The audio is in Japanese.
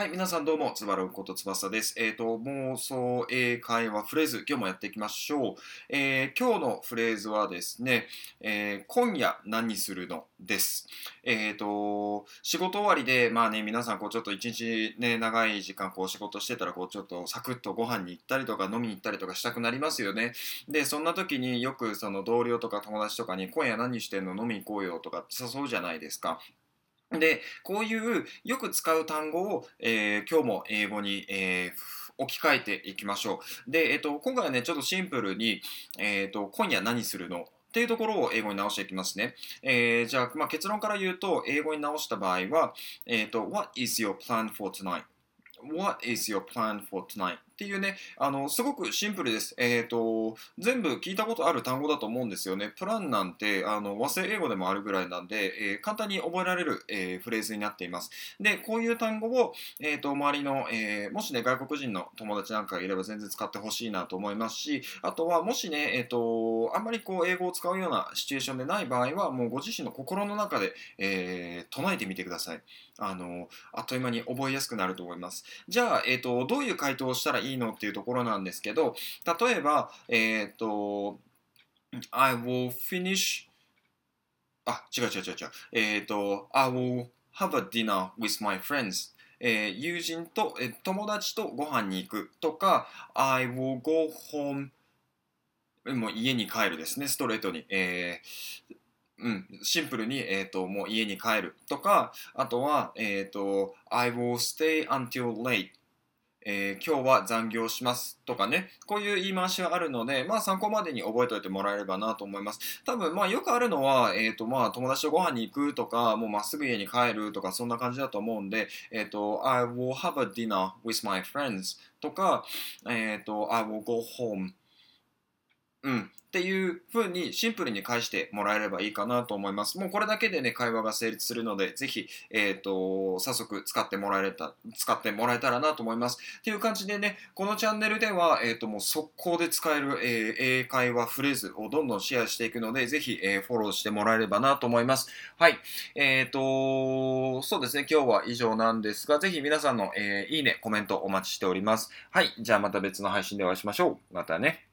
はい、皆さんどうも、つばらうことつばさです。えっ、ー、と、妄想英会話フレーズ、今日もやっていきましょう。えー、今日のフレーズはですね、えー、今夜何するの？です。えっ、と、仕事終わりで、まあね、皆さん、こう、ちょっと一日ね、長い時間、こう、仕事してたら、こう、ちょっとサクッとご飯に行ったりとか、飲みに行ったりとかしたくなりますよね。で、そんな時によく、その同僚とか友達とかに、今夜何してんの？飲みに行こうよとか誘うじゃないですか。で、こういうよく使う単語を、えー、今日も英語に、えー、置き換えていきましょう。で、えっ、と、今回はね、ちょっとシンプルに、えっ、と、今夜何するの？っていうところを英語に直していきますね。えー、じゃあ、まあ、結論から言うと、英語に直した場合は、えっ、と、What is your plan for tonight?What is your plan for tonight? っていうね、あの、すごくシンプルです。えっ、ー、と、全部聞いたことある単語だと思うんですよね。プランなんて、あの、和製英語でもあるぐらいなんで、えー、簡単に覚えられる、えー、フレーズになっています。で、こういう単語を、えっ、と、周りの、えもしね、外国人の友達なんかがいれば全然使ってほしいなと思いますし、あとは、もしね、えっ、と、あんまりこう、英語を使うようなシチュエーションでない場合は、もうご自身の心の中で、え唱えてみてください。あの、あっという間に覚えやすくなると思います。じゃあ、えっ、と、どういう回答をしたらいいいいのっていうところなんですけど、例えば、えっ、ー、と、I will finish あ、違う違う違う違う。えっ、ー、と、I will have a dinner with my friends. えー、友人と、えー、友達とご飯に行くとか、I will go home もう家に帰るですね、ストレートに。えーうん、シンプルに、えーと、もう家に帰るとか、あとは、えーと、I will stay until late えー、今日は残業しますとかね、こういう言い回しはあるので、まあ参考までに覚えておいてもらえればなと思います。多分、まあよくあるのは、えっ、ー、とまあ友達とご飯に行くとか、もうまっすぐ家に帰るとか、そんな感じだと思うんで、えっ、ー、と、I will have a dinner with my friends とか、えっ、と、I will go home うん。っていう風にシンプルに返してもらえればいいかなと思います。もうこれだけでね、会話が成立するので、ぜひ、えっ、ー、と、早速使ってもらえた、使ってもらえたらなと思います。っていう感じでね、このチャンネルでは、えっ、ー、と、もう速攻で使える、えー、英会話フレーズをどんどんシェアしていくので、ぜひ、えー、フォローしてもらえればなと思います。はい。えっ、と、そうですね、今日は以上なんですが、ぜひ皆さんの、えいいね、コメントお待ちしております。はい。じゃあまた別の配信でお会いしましょう。またね。